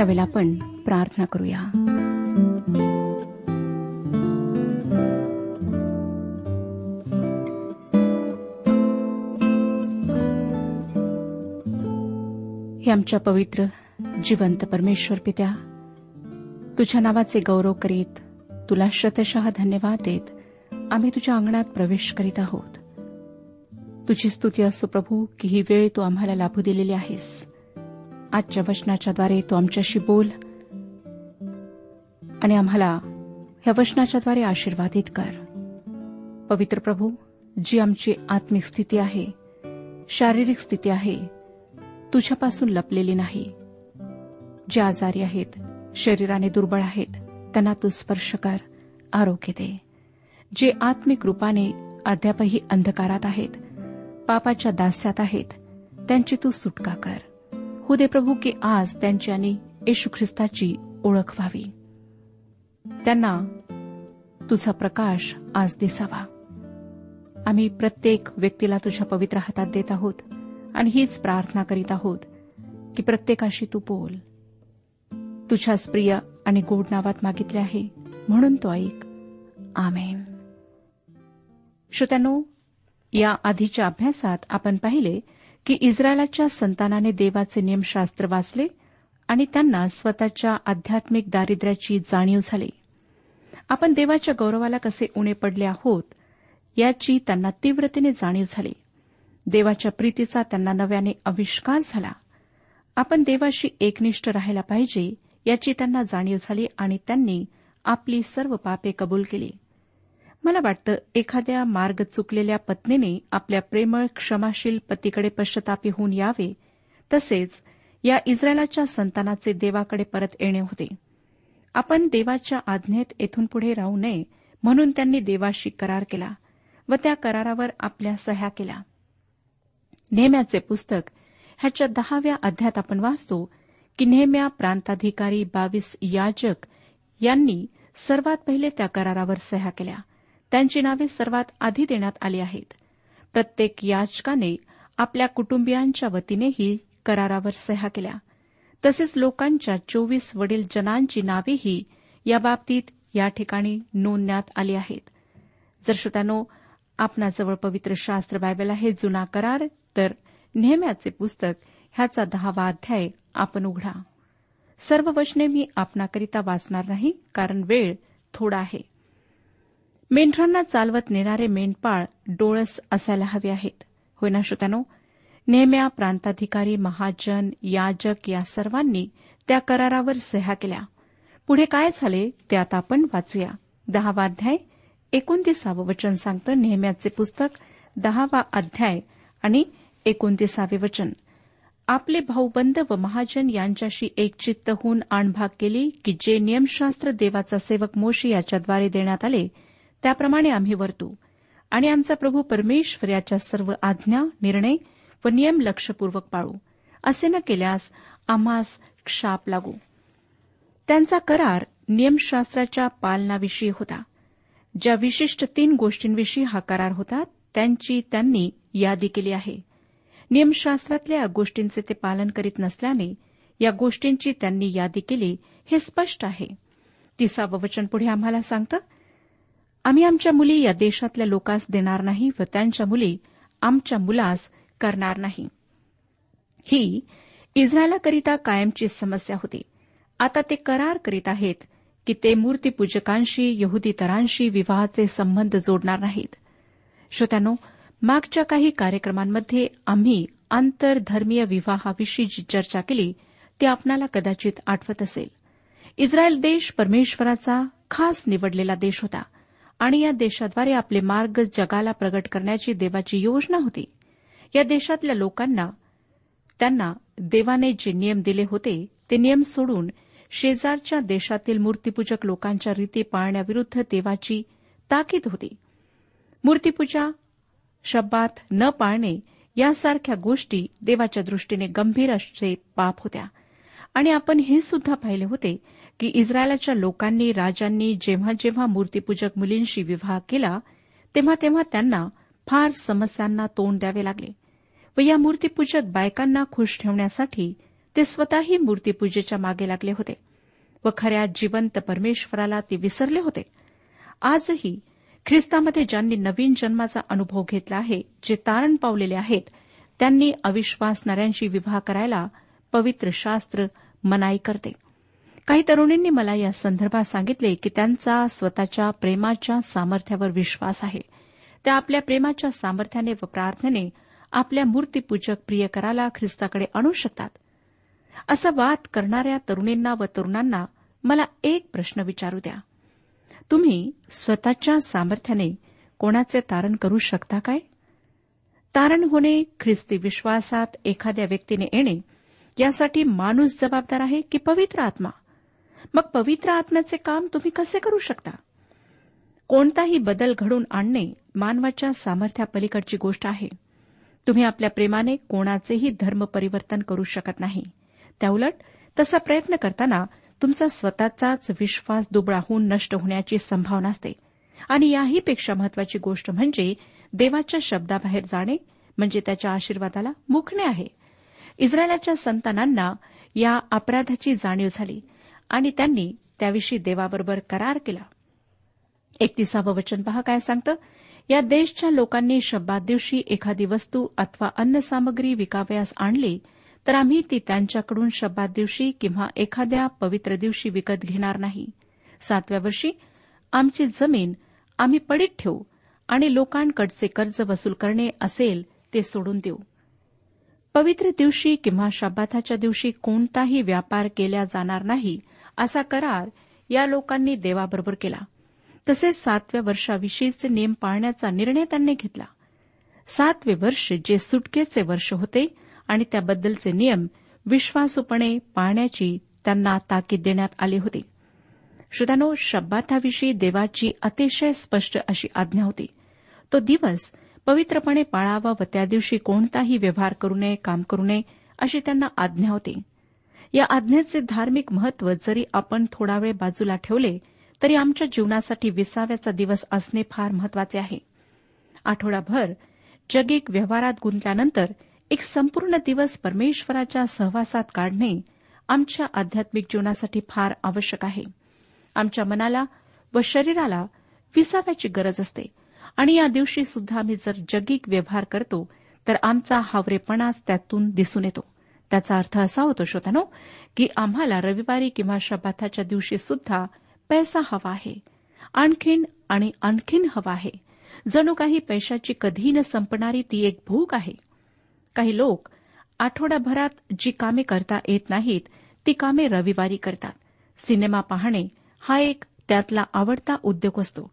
त्यावेळेला आपण प्रार्थना करूया. हे आमच्या पवित्र जिवंत परमेश्वर पित्या तुझ्या नावाचे गौरव करीत तुला शतशः धन्यवाद देत आम्ही तुझ्या अंगणात प्रवेश करीत आहोत. तुझी स्तुती असो प्रभू की ही वेळ तू आम्हाला लाभू दिलेली आहेस. आजच्या वचनाच्याद्वारे तू आमच्याशी बोल आणि आम्हाला ह्या वचनाच्याद्वारे आशीर्वादित कर. पवित्र प्रभू जी आमची आत्मिक स्थिती आहे शारीरिक स्थिती आहे तुझ्यापासून लपलेली नाही. जे आजारी आहेत शरीराने दुर्बळ आहेत त्यांना तू स्पर्श कर आरोग्य दे. जे आत्मिक रूपाने अद्यापही अंधकारात आहेत पापाच्या दास्यात आहेत त्यांची तू सुटका कर. हो दे प्रभू की आज त्यांची आणि येशू ख्रिस्ताची ओळख व्हावी. त्यांना तुझा प्रकाश आज दिसावा. आम्ही प्रत्येक व्यक्तीला तुझ्या पवित्र हातात देत आहोत आणि हीच प्रार्थना करीत आहोत की प्रत्येकाशी तू बोल. तुझ्याच प्रिय आणि गोड नावात मागितले आहे म्हणून तो ऐक. आमेन. श्रोत्यानो या आधीच्या अभ्यासात आपण पाहिले की इस्रायलाच्या संतानाने देवाचे नियमशास्त्र वाचले आणि त्यांना स्वतःच्या आध्यात्मिक दारिद्र्याची जाणीव झाली. आपण देवाच्या गौरवाला कसे उणे पडले आहोत याची त्यांना तीव्रतेने जाणीव झाली. देवाच्या प्रीतीचा त्यांना नव्याने आविष्कार झाला. आपण देवाशी एकनिष्ठ राहायला पाहिजे याची त्यांना जाणीव झाली आणि त्यांनी आपली सर्व पापे कबूल केली. मला वाटतं एखाद्या मार्ग चुकलेल्या पत्नीने आपल्या प्रेमळ क्षमाशील पतीकडे पश्चातापी होऊन यावे. तसेच या इस्रायलाच्या संतानाचे देवाकडे परत येणे होते. आपण देवाच्या आज्ञेत येथून पुढे राहू नये म्हणून त्यांनी देवाशी करार केला व त्या करारावर आपल्या सह्या केल्या. नेहम्याचे पुस्तक ह्याच्या दहाव्या अध्यात आपण वाचतो की नेहम्या प्रांताधिकारी बावीस याजक यांनी सर्वात पहिले त्या करारावर सह्या केल्या. त्यांची नावे सर्वात आधी देण्यात आली आहेत. प्रत्येक याचकाने आपल्या कुटुंबियांच्या वतीनेही करारावर सह्या केल्या. तसेच लोकांच्या चोवीस वडील जनांची नावेही याबाबतीत या ठिकाणी नोंदण्यात आली आहेत. जर श्रोत्यानो आपणाजवळ पवित्र शास्त्र बायबल आहे जुना करार तर नेहम्याचे पुस्तक ह्याचा दहावा अध्याय आपण उघडा. सर्व वचने मी आपणाकरिता वाचणार नाही कारण वेळ थोडा आहे. मेंढरांना चालवत नेणारे मेंढपाळ डोळस असायला हवे आहेत. होय ना श्रोत्यानो? नेहम्या प्रांताधिकारी महाजन याजक या सर्वांनी त्या करारावर सह्या केल्या. पुढे काय झाले ते आता आपण वाचूया. दहावा अध्याय एकोणतीसावं वचन सांगतं नेहम्याचे पुस्तक दहावा अध्याय आणि एकोणतीसावे वचन. आपले भाऊबंद व महाजन यांच्याशी एकचित्त होऊन आणभाग केली की जे नियमशास्त्र देवाचा सेवक मोशी याच्याद्वारे देण्यात आले त्याप्रमाणे आम्ही वर्तू. आणि आमचा प्रभू परमेश्वर याच्या सर्व आज्ञा निर्णय व नियम लक्षपूर्वक पाळू. असे न केल्यास आम्हास क्षाप लागू. त्यांचा करार नियमशास्त्राच्या पालनाविषयी होता. ज्या विशिष्ट तीन गोष्टींविषयी हा करार होता त्यांची त्यांनी यादी केली आहे. नियमशास्त्रातल्या गोष्टींचे ते पालन करीत नसल्याने या गोष्टींची त्यांनी यादी केली हे स्पष्ट आहे. तिसावं वचन पुढे आम्हाला सांगतं. आम्ही आमच्या मुली या देशातल्या लोकांस देणार नाही व त्यांच्या मुली आमच्या मुलास करणार नाही. ही इस्रायलाकरिता कायमची समस्या होती. आता ते करार करीत आहेत की ते मूर्तीपूजकांशी यहुदीतरांशी विवाहाचे संबंध जोडणार नाहीत. श्रोत्यानो मागच्या काही कार्यक्रमांमध्ये आम्ही आंतरधर्मीय विवाहाविषयी जी चर्चा केली ती आपणाला कदाचित आठवत असेल. इस्रायल देश परमेश्वराचा खास निवडलेला देश होता. आणि या देशाद्वारे आपले मार्ग जगाला प्रगट करण्याची देवाची योजना होती. या देशातल्या लोकांना त्यांना देवाने जे नियम दिले होते ते नियम सोडून शेजारच्या देशातील मूर्तीपूजक लोकांच्या रीती पाळण्याविरुद्ध देवाची ताकीद होती. मूर्तीपूजा शब्दात न पाळणे यासारख्या गोष्टी देवाच्या दृष्टीने गंभीर असे पाप होत्या. आणि आपण हे सुद्धा पाहिले होते की इस्रायलाच्या लोकांनी राजांनी जेव्हा जेव्हा मूर्तीपूजक मुलींशी विवाह केला तेव्हा तेव्हा त्यांना फार समस्यांना तोंड द्यावे लागले व या मूर्तीपूजक बायकांना खुश ठेवण्यासाठी ते स्वतःही मूर्तीपूजेच्या मागे लागले होते व खऱ्या जिवंत परमेश्वराला ते विसरले होते. आजही ख्रिस्तामध्ये ज्यांनी नवीन जन्माचा अनुभव घेतला आहे जे तारण पावलेले आहेत त्यांनी अविश्वासणाऱ्यांशी विवाह करायला पवित्र शास्त्र मनाई करते. काही तरुणींनी मला या संदर्भात सांगितले की त्यांचा स्वतःच्या प्रेमाच्या सामर्थ्यावर विश्वास आहे. त्या आपल्या प्रेमाच्या सामर्थ्याने व प्रार्थनेने आपल्या मूर्तीपूजक प्रियकराला ख्रिस्ताकडे आणू शकतात. असा वाद करणाऱ्या तरुणींना व तरुणांना मला एक प्रश्न विचारू द्या. तुम्ही स्वतःच्या सामर्थ्याने कोणाचे तारण करू शकता काय? तारण होणे ख्रिस्ती विश्वासात एखाद्या व्यक्तीने येणे यासाठी माणूस जबाबदार आहे की पवित्र आत्मा? मग पवित्र आत्म्याचे काम तुम्ही कसे करू शकता? कोणताही बदल घडून आणणे मानवाच्या सामर्थ्यापलीकडची गोष्ट आहे. तुम्ही आपल्या प्रेमाने कोणाचेही धर्म परिवर्तन करू शकत नाही. त्याउलट तसा प्रयत्न करताना तुमचा स्वतःचाच विश्वास दुबळा होऊन नष्ट होण्याची संभावना असते. आणि याहीपेक्षा महत्वाची गोष्ट म्हणजे देवाच्या शब्दाबाहेर जाणे म्हणजे त्याच्या आशीर्वादाला मुकणे आहे. इस्रायलाच्या संतानांना या अपराधाची जाणीव झाली. आणि त्यांनी त्याविषयी देवाबरोबर करार केला. एकतीसावं वचन पहा काय सांगतं? या देशच्या लोकांनी शब्दात दिवशी एखादी वस्तू अथवा अन्नसामग्री विकावयास आणली तर आम्ही ती त्यांच्याकडून शब्दात दिवशी किंवा एखाद्या पवित्र दिवशी विकत घेणार नाही. सातव्या वर्षी आमची जमीन आम्ही पडीत ठेवू आणि लोकांकडचे कर्ज वसूल करणे असेल ते सोडून देऊ. पवित्र दिवशी किंवा शब्दाच्या दिवशी कोणताही व्यापार केला जाणार नाही असा करार या लोकांनी देवाबरोबर केला. तसेच सातव्या वर्षाविषयीचे नियम पाळण्याचा निर्णय त्यांनी घेतला. सातवे वर्ष जे सुटकेचे वर्ष होते आणि त्याबद्दलचे नियम विश्वासूपणे पाळण्याची त्यांना ताकीद देण्यात आली होती. श्रोत्यानो शब्दाथाविषयी देवाची अतिशय स्पष्ट अशी आज्ञा होती. तो दिवस पवित्रपणे पाळावा व त्या दिवशी कोणताही व्यवहार करू नये काम करू नये अशी त्यांना आज्ञा होती. या आज्ञेचे धार्मिक महत्त्व जरी आपण थोडा वेळ बाजूला ठेवले तरी आमच्या जीवनासाठी विसाव्याचा दिवस असणे फार महत्त्वाचे आहे. आठवडाभर जगिक व्यवहारात गुंतल्यानंतर एक संपूर्ण दिवस परमेश्वराच्या सहवासात काढणे आमच्या आध्यात्मिक जीवनासाठी फार आवश्यक आहे. आमच्या मनाला व शरीराला विसाव्याची गरज असते आणि या दिवशी सुद्धा आम्ही जर जगिक व्यवहार करतो तर आमचा हावरेपणाच त्यातून दिसून येतो. त्याचा अर्थ असा होतो श्रोतानो की आम्हाला रविवारी किंवा शबाथाच्या दिवशी सुद्धा पैसा हवा आहे. आणखीन आणि आणखीन हवा आहे. जणू काही पैशाची कधी न संपणारी ती एक भूक आहे. काही लोक आठवडाभरात जी कामे करता येत नाहीत ती कामे रविवारी करतात. सिनेमा पाहणे हा एक त्यातला आवडता उद्योग असतो.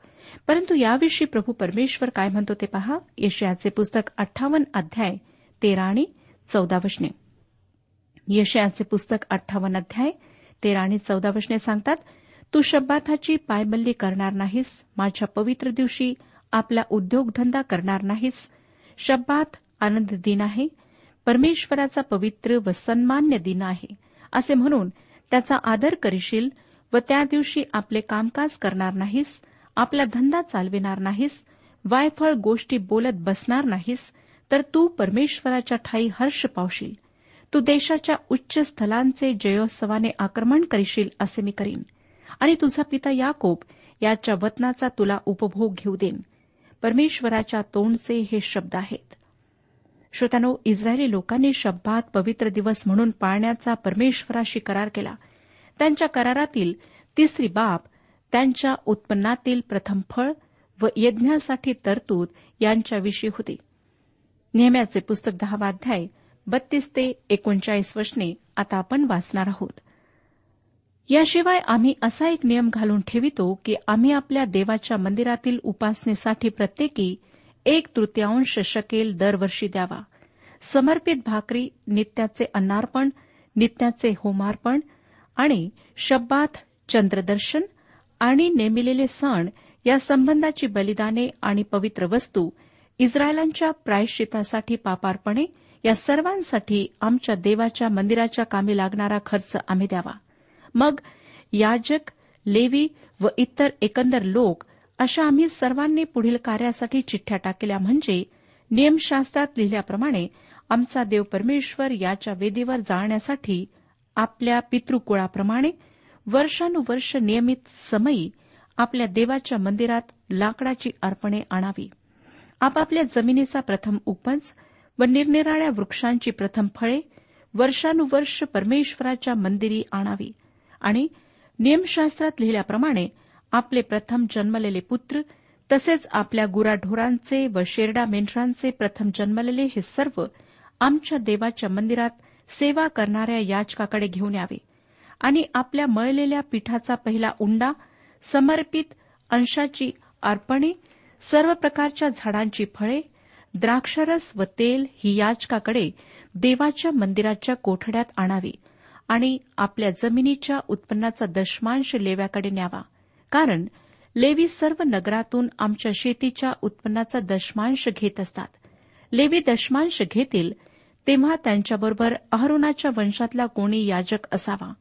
परंतु याविषयी प्रभू परमेश्वर काय म्हणतो ते पहा. यशयाचे पुस्तक अठ्ठावन्न अध्याय तेरा आणि चौदा वचने. यशयाचे पुस्तक अठ्ठावन्न अध्याय तेरा आणि चौदा वचने सांगतात तू शब्बाथाची पायबल्ली करणार नाहीस माझ्या पवित्र दिवशी आपला उद्योगधंदा करणार नाहीस. शब्बात आनंद दिन आहे परमेश्वराचा पवित्र व सन्मान्य दिन आहे. असे म्हणून त्याचा आदर करशील व त्या दिवशी आपले कामकाज करणार नाहीस आपला धंदा चालविणार नाहीस वायफळ गोष्टी बोलत बसणार नाहीस तर तू परमेश्वराच्या ठाई हर्ष पावशील. तू देशाच्या उच्च स्थलांचे जयोत्सवाने आक्रमण करशील असे मी करीन. आणि तुझा पिता याकोब याच्या वतनाचा तुला उपभोग घेऊ देईन. परमेश्वराच्या तोंडचे हे शब्द आहेत. श्रोत्यानो इस्रायली लोकांनी शब्दात पवित्र दिवस म्हणून पाळण्याचा परमेश्वराशी करार केला. त्यांच्या करारातील तिसरी बाब त्यांच्या उत्पन्नातील प्रथम फळ व यज्ञासाठी तरतूद यांच्याविषयी होती. नेहम्याचे पुस्तक दहावा अध्याय बत्तीस ते एकोणचाळीस वचने आता आपण वाचणार आहोत. याशिवाय आम्ही असा एक नियम घालून ठेवितो की आम्ही आपल्या देवाच्या मंदिरातील उपासनेसाठी प्रत्येकी एक तृतीयांश शकेल दरवर्षी द्यावा. समर्पित भाकरी नित्याचे अन्नार्पण नित्याचे होमार्पण आणि शब्बात चंद्रदर्शन आणि नेमिलेले सण या संबंधाची बलिदाने आणि पवित्र वस्तू इस्रायलांच्या प्रायश्चितासाठी पापार्पणे या सर्वांसाठी आमच्या देवाच्या मंदिराच्या कामी लागणारा खर्च आम्ही द्यावा. मग याजक लेवी व इतर एकंदर लोक अशा आम्ही सर्वांनी पुढील कार्यासाठी चिठ्ठ्या टाकल्या म्हणजे नियमशास्त्रात लिहिल्याप्रमाणे आमचा देव परमेश्वर याच्या वेदीवर जाळण्यासाठी आपल्या पितृकुळाप्रमाणे वर्षानुवर्ष नियमित समयी आपल्या देवाच्या मंदिरात लाकडाची अर्पणे आणावी. आपापल्या जमिनीचा प्रथम उपज व निरनिराळ्या वृक्षांची प्रथम फळे वर्षानुवर्ष परमेश्वराच्या मंदिरी आणावी. आणि नियमशास्त्रात लिहिल्याप्रमाणे आपले प्रथम जन्मलेले पुत्र तसेच आपल्या गुराढोरांचे व शेरडा मेंढरांचे प्रथम जन्मलेले हे सर्व आमच्या देवाच्या मंदिरात सेवा करणाऱ्या याचकाकडे घेऊन यावे. आणि आपल्या मळलेल्या पिठाचा पहिला उंडा समर्पित अंशाची अर्पणे सर्व प्रकारच्या झाडांची फळे द्राक्षरस व तेल ही याचकाकडे देवाच्या मंदिराच्या कोठड्यात आणावी आणि आपल्या जमिनीच्या उत्पन्नाचा दशमांश लेव्याकडे न्यावा. कारण लेवी सर्व नगरातून आमच्या शेतीच्या उत्पन्नाचा दशमांश घेत असतात. लेवी दशमांश घेतील तेव्हा त्यांच्याबरोबर अहरोनाच्या वंशातला कोणी याजक असावा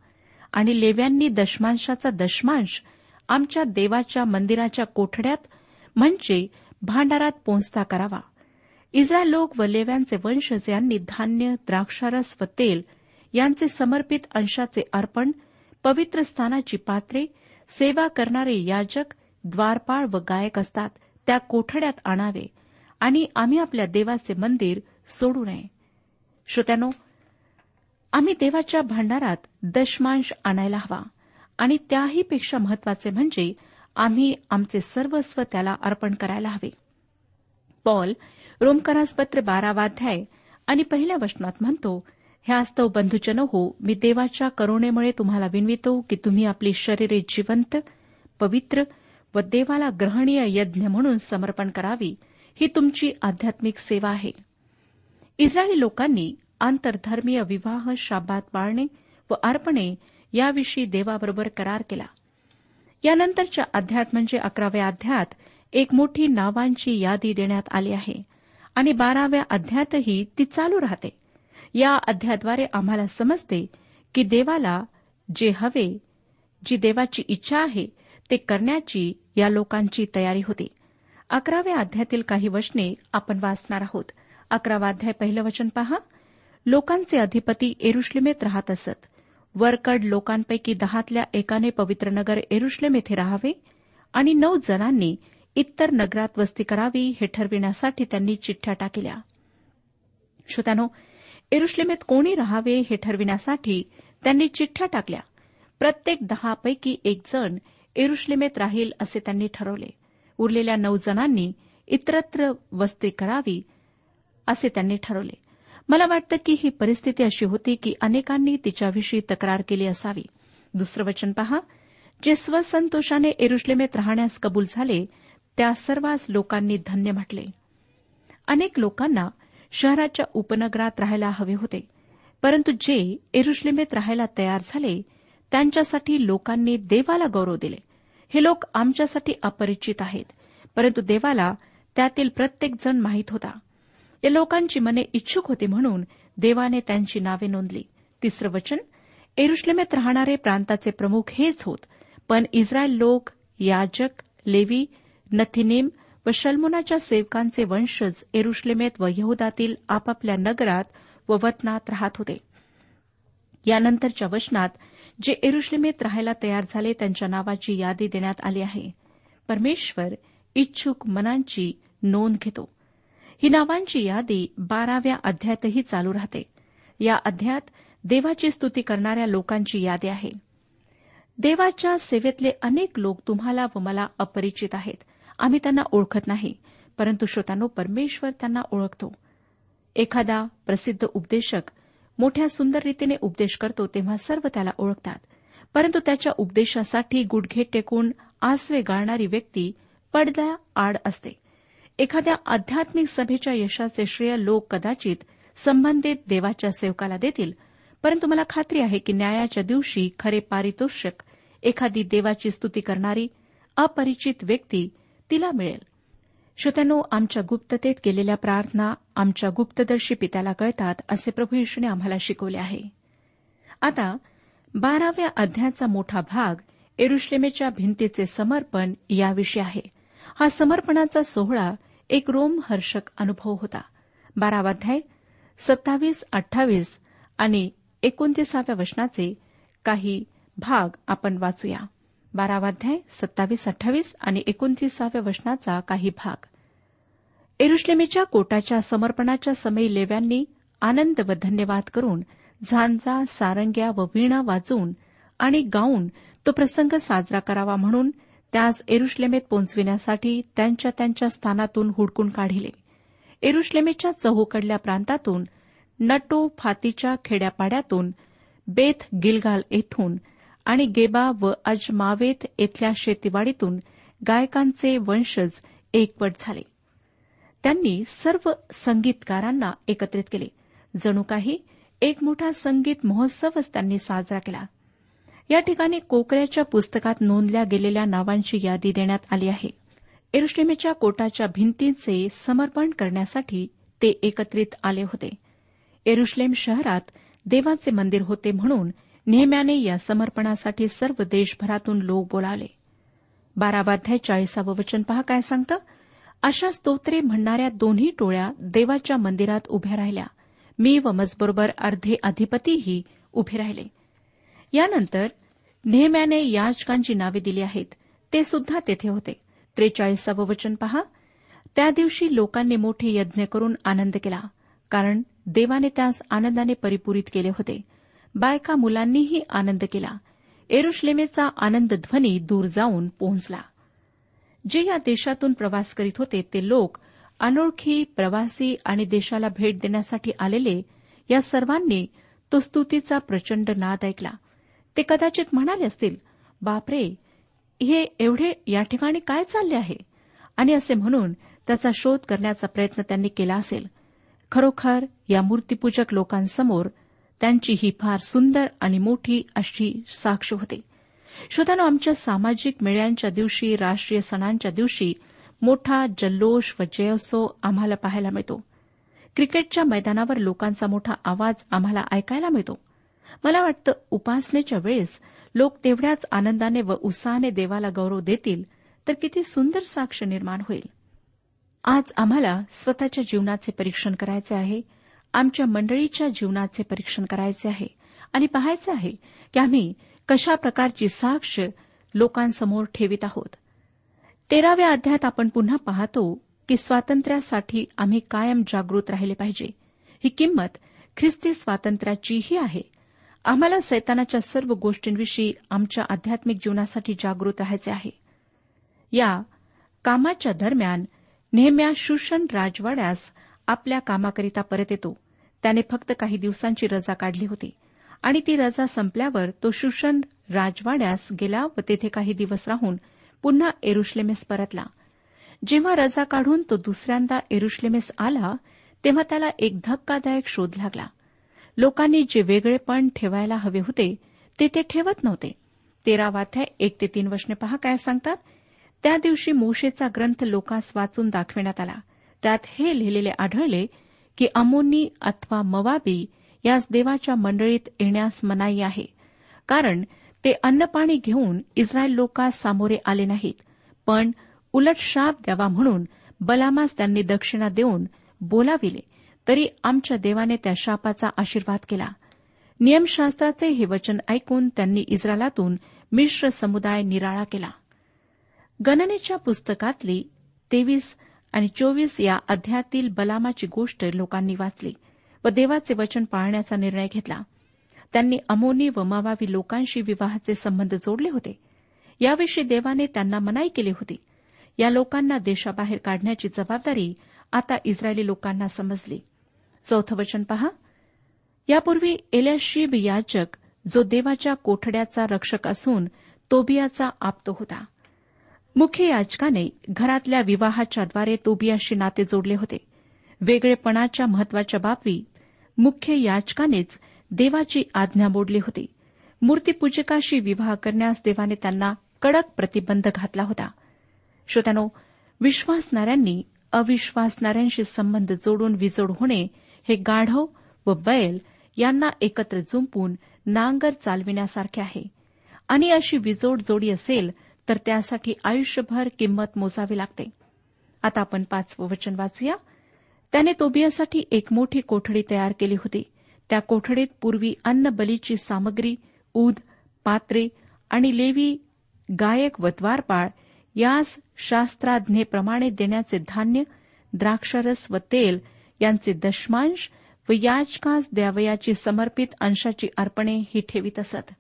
आणि लेव्यांनी दशमांशाचा दशमांश आमच्या देवाच्या मंदिराच्या कोठड्यात म्हणजे भांडारात पोहोचता करावा. इस्रायल लोक व लेव्यांचे वंशज यांनी धान्य द्राक्षारस व तेल यांचे समर्पित अंशाचे अर्पण पवित्र स्थानाची पात्रे सेवा करणारे याजक द्वारपाळ व गायक असतात त्या कोठड्यात आणावे आणि आम्ही आपल्या देवाचे मंदिर सोडू नये. श्रोत्यानो आम्ही देवाच्या भांडारात दशमांश आणायला हवा आणि त्याहीपेक्षा महत्त्वाचे म्हणजे आम्ही आमचे सर्वस्व त्याला अर्पण करायला हवे. पॉल रोमकरासपत्र बारावाध्याय आणि पहिल्या वचनात म्हणतो ह्यास्तव बंधुजन हो मी देवाच्या करुणेमुळे तुम्हाला विनवितो की तुम्ही आपली शरीरे जिवंत पवित्र व देवाला ग्रहणीय यज्ञ म्हणून समर्पण करावी ही तुमची आध्यात्मिक सेवा आहे. इस्रायली लोकांनी आंतरधर्मीय विवाह शाबात पाळणे व अर्पणे याविषयी देवाबरोबर करार केला. यानंतरच्या अध्यात म्हणजे अकराव्या अध्यात एक मोठी नावांची यादी देण्यात आली आहे. आणि बाराव्या अध्यातही ती चालू राहते. या अध्याद्वारे आम्हाला समजते की देवाला जे हवे जी देवाची इच्छा आहे ते करण्याची या लोकांची तयारी होती. अकराव्या अध्यातील काही वचने आपण वाचणार आहोत. अकरावा अध्याय पहिलं वचन पहा. लोकांचे अधिपती एरुश्लेमेत राहत असत. वरकड लोकांपैकी दहातल्या एकाने पवित्र नगर एरुश्लेम येथे राहावे आणि नऊ जणांनी इतर नगरात वस्ती करावी हे ठरविण्यासाठी त्यांनी चिठ्ठ्या टाकल्या. श्रोत्यानो एरुश्लेमेत कोणी राहावे हे ठरविण्यासाठी त्यांनी चिठ्ठ्या टाकल्या. प्रत्येक दहापैकी एक जण एरुश्लेमेत राहील असे त्यांनी ठरवले. उरलेल्या नऊ जणांनी इतरत्र वस्ती करावी असे त्यांनी ठरवले. मला वाटतं की ही परिस्थिती अशी होती की अनेकांनी तिच्याविषयी तक्रार केली असावी. दुसरं वचन पहा. जे स्वसंतोषाने एरुश्लेमेत राहण्यास कबूल झाले त्या सर्वांस लोकांनी धन्य म्हटले. अनेक लोकांना शहराच्या उपनगरात राहायला हवे होते परंतु जे एरुश्लेमेत राहायला तयार झाले त्यांच्यासाठी लोकांनी देवाला गौरव दिले. हे लोक आमच्यासाठी अपरिचित आहेत परंतु देवाला त्यातील प्रत्येक जण माहीत होता. या लोकांची मने इच्छुक होती म्हणून देवाने त्यांची नावे नोंदली. तिसरं वचन एरुश्लेमेत राहणारे प्रांताचे प्रमुख हेच होत पण इस्रायल लोक याजक लेवी नथिनेम व शल्मोनाच्या सेवकांचे वंशज एरुश्लेमेत व यहुदातील आपापल्या नगरात व वतनात राहत होते. यानंतरच्या वचनात जे एरुश्लेमेत राहायला तयार झाले त्यांच्या नावाची यादी देण्यात आली आहे. परमेश्वर इच्छुक मनांची नोंद घेतो. ही नावांची यादी बाराव्या अध्यायातही चालू राहते. या अध्यायात देवाची स्तुती करणाऱ्या लोकांची यादी आहे. देवाच्या सेवेतले अनेक लोक तुम्हाला व मला अपरिचित आहेत. आम्ही त्यांना ओळखत नाही परंतु श्रोतांनो परमेश्वर त्यांना ओळखतो. एखादा प्रसिद्ध उपदेशक मोठ्या सुंदर रीतीने उपदेश करतो तेव्हा सर्व त्याला ओळखतात. परंतु त्याच्या उपदेशासाठी गुडघे टेकून आसवे गाळणारी व्यक्ती पडद्या आड असते. एखाद्या आध्यात्मिक सभेच्या यशाचे श्रेय लोक कदाचित संबंधित देवाच्या सेवकाला देतील परंतु मला खात्री आहे की न्यायाच्या दिवशी खरे पारितोषिक एखादी देवाची स्तुती करणारी अपरिचित व्यक्ती तिला मिळेल. श्रोत्यानो आमच्या गुप्ततेत केलेल्या प्रार्थना आमच्या गुप्तदर्शी पित्याला कळतात असे प्रभू येशूने आम्हाला शिकवले आहे. आता बाराव्या अध्यायाचा मोठा भाग एरुश्लेमेच्या भिंतीचे समर्पण याविषयी आहे. हा समर्पणाचा सोहळा एक रोमहर्षक अनुभव होता. बारावा अध्याय सत्तावीस अठ्ठावीस आणि एकोणतीसाव्या वचनाचे काही भाग आपण वाचूया. बारावाध्याय सत्तावीस अठ्ठावीस आणि एकोणतीसाव्या वचनाचा काही भाग. एरुश्लेमेच्या कोटाच्या समर्पणाच्या समयी लेव्यांनी आनंद व धन्यवाद करून झांजा सारंग्या व वीणा वाजवून आणि गाऊन तो प्रसंग साजरा करावा म्हणून त्यास एरुश्लेमेत पोहोचविण्यासाठी त्यांच्या त्यांच्या स्थानातून हुडकून काढिले. एरुश्लेमेच्या चहूकडल्या प्रांतातून नटो फातीच्या खेड्यापाड्यातून बेथ गिलगाल येथून आणि गेबा व अजमावेत येथल्या शेतीवाडीतून गायकांचे वंशज एकवट झाले. त्यांनी सर्व संगीतकारांना एकत्रित केले. जणू काही एक मोठा संगीत महोत्सवच त्यांनी साजरा केला. या ठिकाणी कोकऱ्याच्या पुस्तकात नोंदल्या गेलेल्या नावांची यादी देण्यात आली आहे. एरुश्लेमेच्या कोटाच्या भिंतींचे समर्पण करण्यासाठी ते एकत्रित आले होते. एरुश्लेम शहरात देवाचे मंदिर होते म्हणून नेहम्याने या समर्पणासाठी सर्व देशभरातून लोक बोलावले. बारावाध्याय चाळीसावं वचन पहा काय सांगतं? अशा स्तोत्रे म्हणणाऱ्या दोन्ही टोळ्या देवाच्या मंदिरात उभ्या राहिल्या. मी व मजबरोबर अर्धे अधिपतीही उभे राहिले. यानंतर नेहम्याने याचकांची नावे दिली आहेत. ते सुद्धा तेथे होते. त्रेचाळीसावं वचन पहा. त्या दिवशी लोकांनी मोठे यज्ञ करून आनंद केला कारण देवाने त्यास आनंदाने परिपूरित केले होते. बायका मुलांनीही आनंद केला. एरुश्लेमेचा आनंद ध्वनी दूर जाऊन पोहोचला. जे या देशातून प्रवास करीत होते ते लोक अनोळखी प्रवासी आणि देशाला भेट देण्यासाठी आलेले या सर्वांनी तो स्तुतीचा प्रचंड नाद ऐकला. ते कदाचित म्हणाले असतील बापरे हे एवढे या ठिकाणी काय चालले आहे? आणि असे म्हणून त्याचा शोध करण्याचा प्रयत्न त्यांनी केला असेल. खरोखर या मूर्तीपूजक लोकांसमोर त्यांची ही फार सुंदर आणि मोठी अशी साक्ष होते. श्रोतानो आमच्या सामाजिक मेळ्यांच्या दिवशी राष्ट्रीय सणांच्या दिवशी मोठा जल्लोष व जयोत्सव आम्हाला पाहायला मिळतो. क्रिकेटच्या मैदानावर लोकांचा मोठा आवाज आम्हाला ऐकायला मिळतो. मला वाटतं उपासनेच्या वेळेस लोक तेवढ्याच आनंदाने व उत्साहाने देवाला गौरव देतील तर किती सुंदर साक्ष निर्माण होईल. आज आम्हाला स्वतःच्या जीवनाचे परीक्षण करायचे आहे. आमच्या मंडळीच्या जीवनाचे परीक्षण करायचे आहे आणि पाहायचे आहे की आम्ही कशा प्रकारची साक्ष लोकांसमोर ठेवित आहोत. तेराव्या अध्यायात आपण पुन्हा पाहतो की स्वातंत्र्यासाठी आम्ही कायम जागृत राहिले पाहिजे. ही किंमत ख्रिस्ती स्वातंत्र्याचीही आहे. आम्हाला सैतानाच्या सर्व गोष्टींविषयी आमच्या आध्यात्मिक जीवनासाठी जागृत राहायचे आहे. या कामाच्या दरम्यान नेहम्या शूषण राजवाड्यास आपल्या कामाकरिता परत येतो. त्याने फक्त काही दिवसांची रजा काढली होती. आणि ती रजा संपल्यावर तो शुषण राजवाड्यास गेला व तेथे काही दिवस राहून पुन्हा एरुश्लेमेस परतला. जेव्हा रजा काढून तो दुसऱ्यांदा एरुश्लेमेस आला तेव्हा त्याला एक धक्कादायक शोध लागला. लोकांनी जे वेगळेपण ठेवायला हवे होते ते ते ठेवत नव्हते. तेरा वाथ्या एक ते तीन वशने पहा काय सांगतात? त्या दिवशी मोशेचा ग्रंथ लोकांस वाचून दाखविण्यात आला. त्यात हे लिहिलेले आढळले की अमोनी अथवा मवाबी यास देवाच्या मंडळीत येण्यास मनाई आहे. कारण ते अन्नपाणी घेऊन इस्रायल लोकांस सामोरे आले नाहीत. पण उलट शाप द्यावा म्हणून बलामास त्यांनी दक्षिणा देऊन बोलाविले तरी आमच्या देवाने त्या शापाचा आशीर्वाद केला. नियमशास्त्राचे हे वचन ऐकून त्यांनी इस्रायलातून मिश्र समुदाय निराळा केला. गणनेच्या पुस्तकातली तेवीस आणि चोवीस या अध्यातील बलामाची गोष्ट लोकांनी वाचली व देवाचे वचन पाळण्याचा निर्णय घेतला. त्यांनी अमोनी व मवावी लोकांशी विवाहाचे संबंध जोडले होते. याविषयी देवाने त्यांना मनाई केली होती. या लोकांना देशाबाहेर काढण्याची जबाबदारी आता इस्रायली लोकांना समजली. चौथं वचन पहा. यापूर्वी एल्याशिब याचक जो देवाच्या कोठड्याचा रक्षक असून तोबियाचा आप्त होता. मुख्य याचकाने घरातल्या विवाहाच्याद्वारे तोबियाशी नाते जोडले होते. वेगळेपणाच्या महत्त्वाच्या बाबी मुख्य याचकानेच देवाची आज्ञा मोडली होती. मूर्तीपूजकाशी विवाह करण्यास देवाने त्यांना कडक प्रतिबंध घातला होता. श्रोत्यानो विश्वासणाऱ्यांनी अविश्वासणाऱ्यांशी संबंध जोडून विजोड होणे हे गाढव व बैल यांना एकत्र जुंपून नांगर चालविण्यासारखे आहे. आणि अशी विजोड जोडी असेल तर त्यासाठी आयुष्यभर किंमत मोजावी लागते. आता आपण पाचवं वचन वाचूया. त्याने तोबियासाठी एक मोठी कोठडी तयार केली होती. त्या कोठडीत पूर्वी अन्न बलीची सामग्री ऊद पात्रे आणि लेवी गायक व द्वारपाळ यास शास्त्राज्ञेप्रमाणे देण्याचे धान्य द्राक्षरस व तेल यांचे दशमांश व याचकास द्यावयाची समर्पित अंशाची अर्पणे ही ठेवीत असत.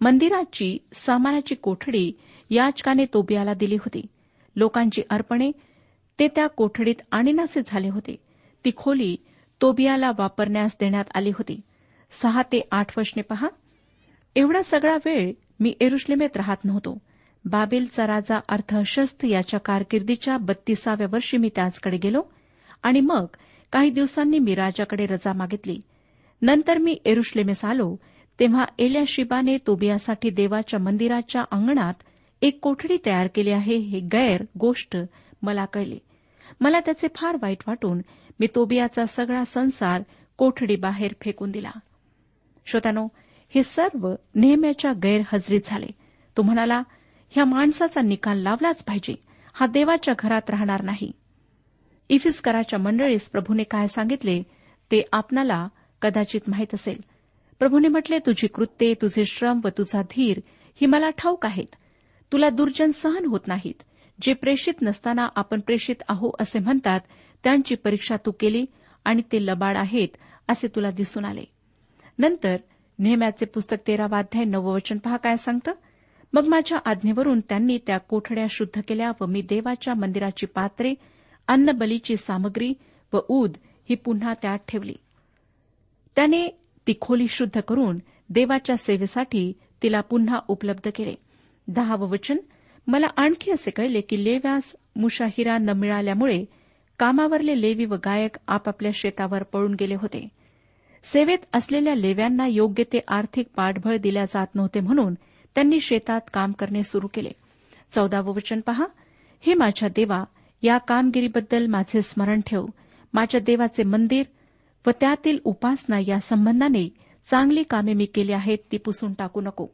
मंदिराची सामानाची कोठडी याचकाने तोबियाला दिली होती. लोकांची अर्पणे ते त्या कोठडीत आणिनासे झाले होते. ती खोली तोबियाला वापरण्यास देण्यात आली होती. सहा ते आठ वर्षने पहा. एवढा सगळा वेळ मी एरुश्लेमेत राहत नव्हतो. बाबेलचा राजा अर्थशस्त्र याच्या कारकिर्दीच्या बत्तीसाव्या वर्षी मी त्याचकडे गेलो आणि मग काही दिवसांनी मी राजाकडे रजा मागितली. नंतर मी एरुश्लेमेस आलो तेव्हा एल्याशिबाने तोबियासाठी देवाच्या मंदिराच्या अंगणात एक कोठडी तयार केली आहे हे गैर गोष्ट मला कळली. मला त्याचे फार वाईट वाटून मी तोबियाचा सगळा संसार कोठडी बाहेर फेकून दिला. श्रोत्यानो हे सर्व नेहम्याच्या गैरहजरीत झाले. तो म्हणाला ह्या माणसाचा निकाल लावलाच पाहिजे. हा देवाच्या घरात राहणार नाही. इफिस्कराच्या मंडळीस प्रभूने काय सांगितले ते आपणाला कदाचित माहीत असेल. प्रभूने म्हटले तुझी कृत्ये तुझे श्रम व तुझा धीर ही मला ठाऊक आहेत. तुला दुर्जन सहन होत नाहीत. जे प्रेषित नसताना आपण प्रेषित आहो असे म्हणतात त्यांची परीक्षा तू केली आणि ते लबाड आहेत असे तुला दिसून आले. नंतर नेहम्याचे पुस्तक तेरावाध्याय नववचन पहा काय सांगतं? मग माझ्या आज्ञेवरून त्यांनी त्या कोठड्या शुद्ध केल्या व मी देवाच्या मंदिराची पात्रे अन्नबलीची सामग्री व ऊद ही पुन्हा त्यात ठेवली. त्याने ती खोली शुद्ध करून देवाच्या सेवेसाठी तिला पुन्हा उपलब्ध केले. दहावं वचन मला आणखी असे कळले की लेव्यास मुशाहिरा न मिळाल्यामुळे कामावरले लेवी व गायक आपापल्या शेतावर पळून गेले होते. सेवेत असलेल्या लेव्यांना योग्य ते आर्थिक पाठबळ दिल्या जात नव्हते म्हणून त्यांनी शेतात काम करणे सुरू केले. चौदावं वचन पहा हे माझ्या देवा या कामगिरीबद्दल माझे स्मरण ठेव. माझ्या देवाचे मंदिर व त्यातील उपासना या संबंधाने चांगली कामे मी केली आहेत ती पुसून टाकू नको.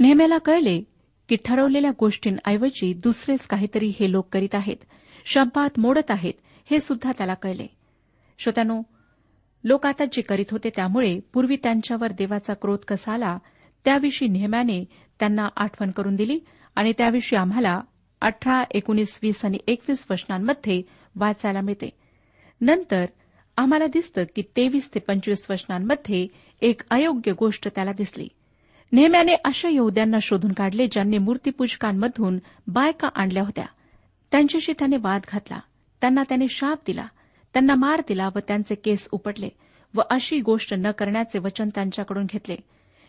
नेहम्याला कळले की ठरवलेल्या गोष्टींऐवजी दुसरेच काहीतरी हे लोक करीत आहेत शब्दात मोडत आहेत हे सुद्धा त्याला कळले. श्रोत्यानो लोक आता जे करीत होते त्यामुळे पूर्वी त्यांच्यावर देवाचा क्रोध कसा आला त्याविषयी नेहम्याने त्यांना आठवण करून दिली आणि त्याविषयी आम्हाला अठरा एकोणीस वीस आणि एकवीस वचनांमध्ये वाचायला मिळते. नंतर आम्हाला दिसतं की तेवीस ते पंचवीस वचनांमध्ये एक अयोग्य गोष्ट त्याला दिसली. नेहम्याने अशा यहद्यांना शोधून काढले ज्यांनी मूर्तीपूजकांमधून बायका आणल्या होत्या. त्यांच्याशी त्याने वाद घातला. त्यांना त्याने शाप दिला. त्यांना मार दिला व त्यांचे केस उपटले व अशी गोष्ट न करण्याचे वचन त्यांच्याकडून घेतले.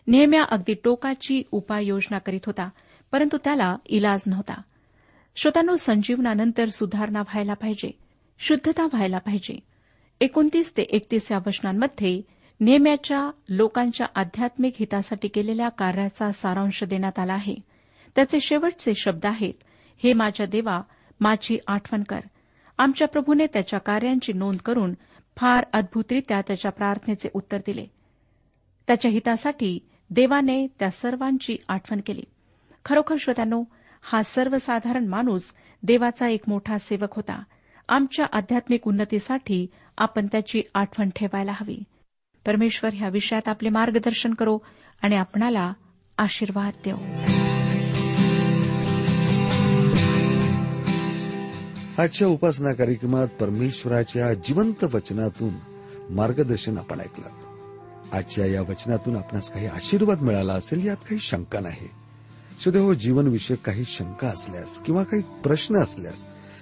नेहम्या अगदी टोकाची उपाययोजना करीत होता परंतु त्याला इलाज नव्हता. श्रोतांनो संजीवनानंतर सुधारणा व्हायला पाहिजे. शुद्धता व्हायला पाहिजे. एकोणतीस ते एकतीस या वचनांमध्ये नेम्याच्या लोकांच्या आध्यात्मिक हितासाठी केलेल्या कार्याचा सारांश देण्यात आला आहे. त्याचे शेवटचे शब्द आहेत हे माझ्या देवा माझी आठवण कर. आमच्या प्रभूने त्याच्या कार्यांची नोंद करून फार अद्भुतरित्या त्याच्या प्रार्थनेचे उत्तर दिले. त्याच्या हितासाठी देवाने त्या सर्वांची आठवण केली. खरोखर श्रोत्यानो हा सर्वसाधारण माणूस देवाचा एक मोठा सेवक होता. आमच्या आध्यात्मिक उन्नतीसाठी आपण त्याची आठवण ठेवायला हवी. परमेश्वर ह्या विषयात आपले मार्गदर्शन करो आणि आपणाला आशीर्वाद देव. आजच्या उपासना कार्यक्रमात परमेश्वराच्या जिवंत वचनातून मार्गदर्शन आपण ऐकलं. आजच्या या वचनातून आपणास काही आशीर्वाद मिळाला असेल यात काही शंका नाही. सुदैव हो, जीवनविषयक काही शंका असल्यास किंवा काही प्रश्न असल्यास